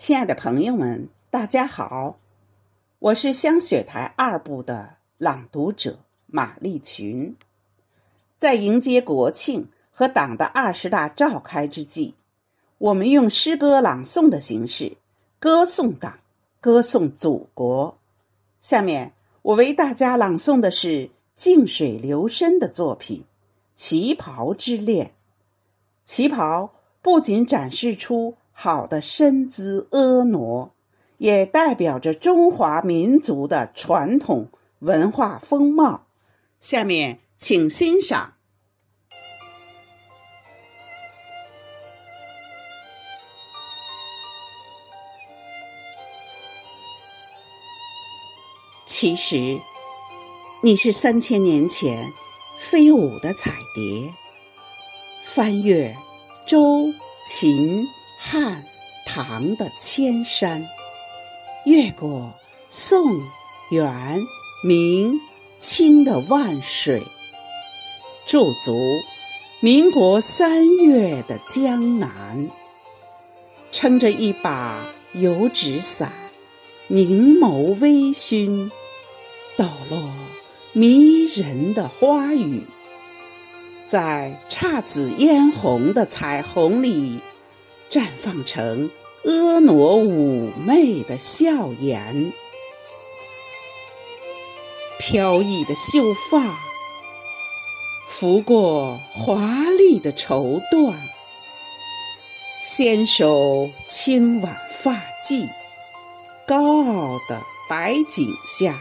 亲爱的朋友们，大家好，我是香雪台二部的朗读者马丽群。在迎接国庆和党的二十大召开之际，我们用诗歌朗诵的形式歌颂党，歌颂祖国。下面我为大家朗诵的是静水流深的作品《旗袍之恋》。旗袍不仅展示出。好的身姿婀娜，也代表着中华民族的传统文化风貌。下面请欣赏。其实，你是三千年前飞舞的彩蝶，翻越周秦。汉、唐的千山，越过宋、元、明、清的万水，驻足民国三月的江南，撑着一把油纸伞，凝眸微醺，抖落迷人的花语，在姹紫嫣红的彩虹里。绽放成婀娜妩媚的笑颜，飘逸的秀发拂过华丽的绸缎，纤手轻挽发髻，高傲的白颈下，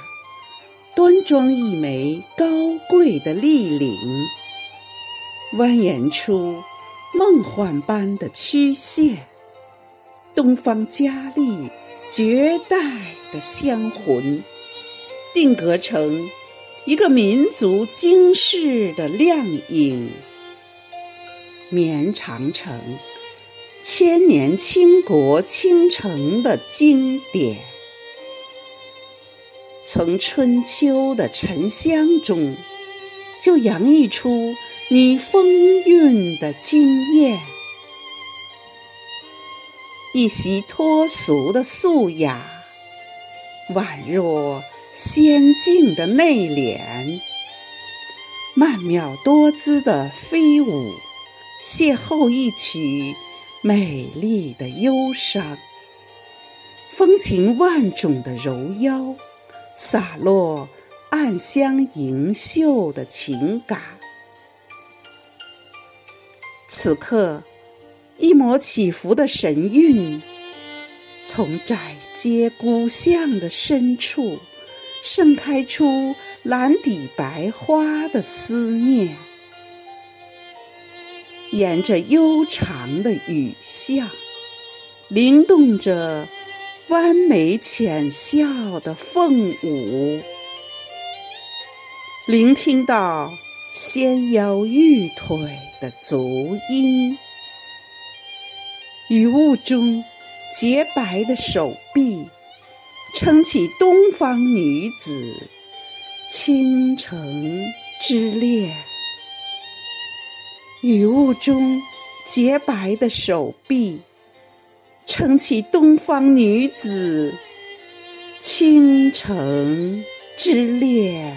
端庄一枚高贵的立领，蜿蜒出。梦幻般的曲线，东方佳丽绝代的香魂，定格成一个民族惊世的亮影。绵长城，千年倾国倾城的经典，从春秋的沉香中。就洋溢出你风韵的惊艳，一袭脱俗的素雅，宛若仙境的内敛，曼妙多姿的飞舞，邂逅一曲美丽的忧伤，风情万种的柔腰，洒落。暗香盈袖的情感，此刻一抹起伏的神韵，从窄街古巷的深处盛开出蓝底白花的思念，沿着悠长的雨巷，灵动着弯眉浅笑的凤舞。聆听到纤腰玉腿的足音，雨雾中洁白的手臂撑起东方女子倾城之恋。雨雾中洁白的手臂撑起东方女子倾城之恋。